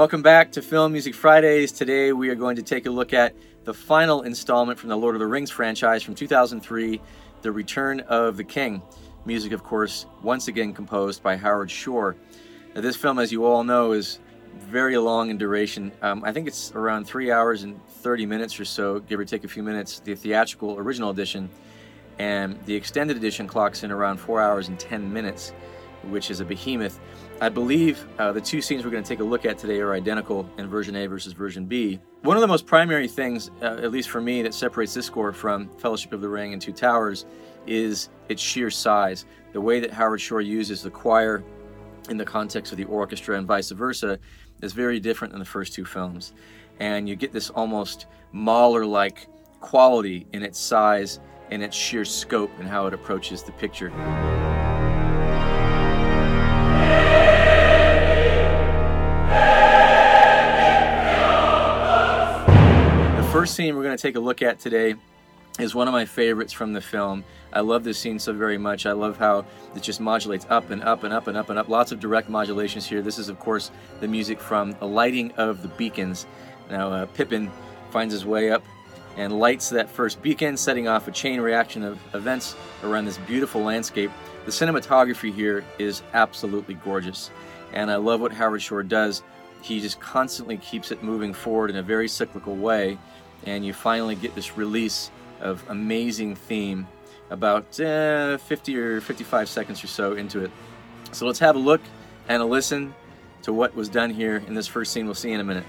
Welcome back to Film Music Fridays. Today we are going to take a look at the final installment from the Lord of the Rings franchise from 2003, The Return of the King. Music, of course, once again composed by Howard Shore. Now, this film, as you all know, is very long in duration. Um, I think it's around three hours and 30 minutes or so, give or take a few minutes, the theatrical original edition. And the extended edition clocks in around four hours and 10 minutes, which is a behemoth. I believe uh, the two scenes we're going to take a look at today are identical in version A versus version B. One of the most primary things, uh, at least for me, that separates this score from Fellowship of the Ring and Two Towers is its sheer size. The way that Howard Shore uses the choir in the context of the orchestra and vice versa is very different than the first two films. And you get this almost Mahler like quality in its size and its sheer scope and how it approaches the picture. First scene we're going to take a look at today is one of my favorites from the film. I love this scene so very much. I love how it just modulates up and up and up and up and up. Lots of direct modulations here. This is, of course, the music from The Lighting of the Beacons. Now, uh, Pippin finds his way up and lights that first beacon, setting off a chain reaction of events around this beautiful landscape. The cinematography here is absolutely gorgeous, and I love what Howard Shore does. He just constantly keeps it moving forward in a very cyclical way and you finally get this release of amazing theme about uh, 50 or 55 seconds or so into it. So let's have a look and a listen to what was done here in this first scene we'll see in a minute.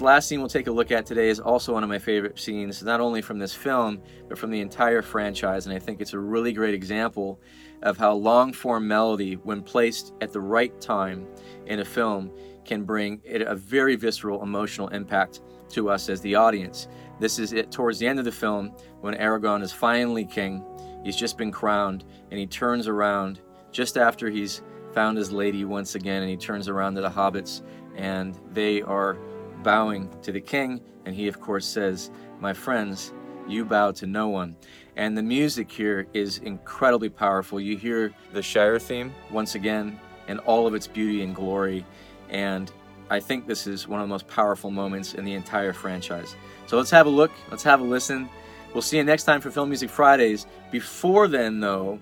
This last scene we'll take a look at today is also one of my favorite scenes, not only from this film, but from the entire franchise. And I think it's a really great example of how long form melody, when placed at the right time in a film, can bring a very visceral emotional impact to us as the audience. This is it towards the end of the film when Aragorn is finally king. He's just been crowned and he turns around just after he's found his lady once again and he turns around to the hobbits and they are bowing to the king, and he, of course, says, My friends, you bow to no one. And the music here is incredibly powerful. You hear the Shire theme once again in all of its beauty and glory. And I think this is one of the most powerful moments in the entire franchise. So let's have a look, let's have a listen. We'll see you next time for Film Music Fridays. Before then, though,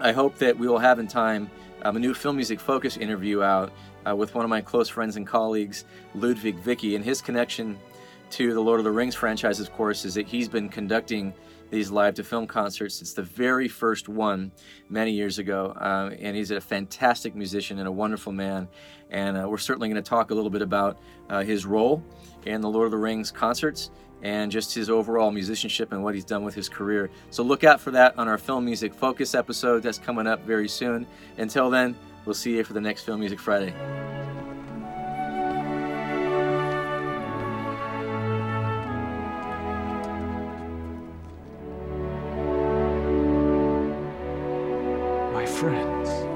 I hope that we will have in time um, a new Film Music Focus interview out uh, with one of my close friends and colleagues, Ludwig Wicki, and his connection to the Lord of the Rings franchise, of course, is that he's been conducting these live to film concerts. since the very first one many years ago, uh, and he's a fantastic musician and a wonderful man. And uh, we're certainly going to talk a little bit about uh, his role in the Lord of the Rings concerts and just his overall musicianship and what he's done with his career. So look out for that on our Film Music Focus episode that's coming up very soon. Until then, We'll see you for the next Film Music Friday. My friends.